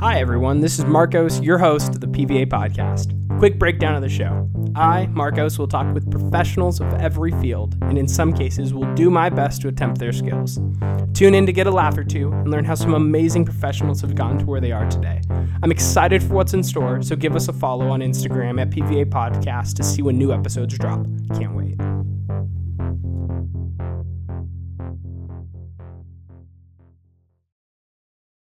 Hi, everyone. This is Marcos, your host of the PVA podcast. Quick breakdown of the show. I, Marcos, will talk with professionals of every field, and in some cases, will do my best to attempt their skills. Tune in to get a laugh or two and learn how some amazing professionals have gotten to where they are today. I'm excited for what's in store, so give us a follow on Instagram at PVA Podcast to see when new episodes drop. Can't wait.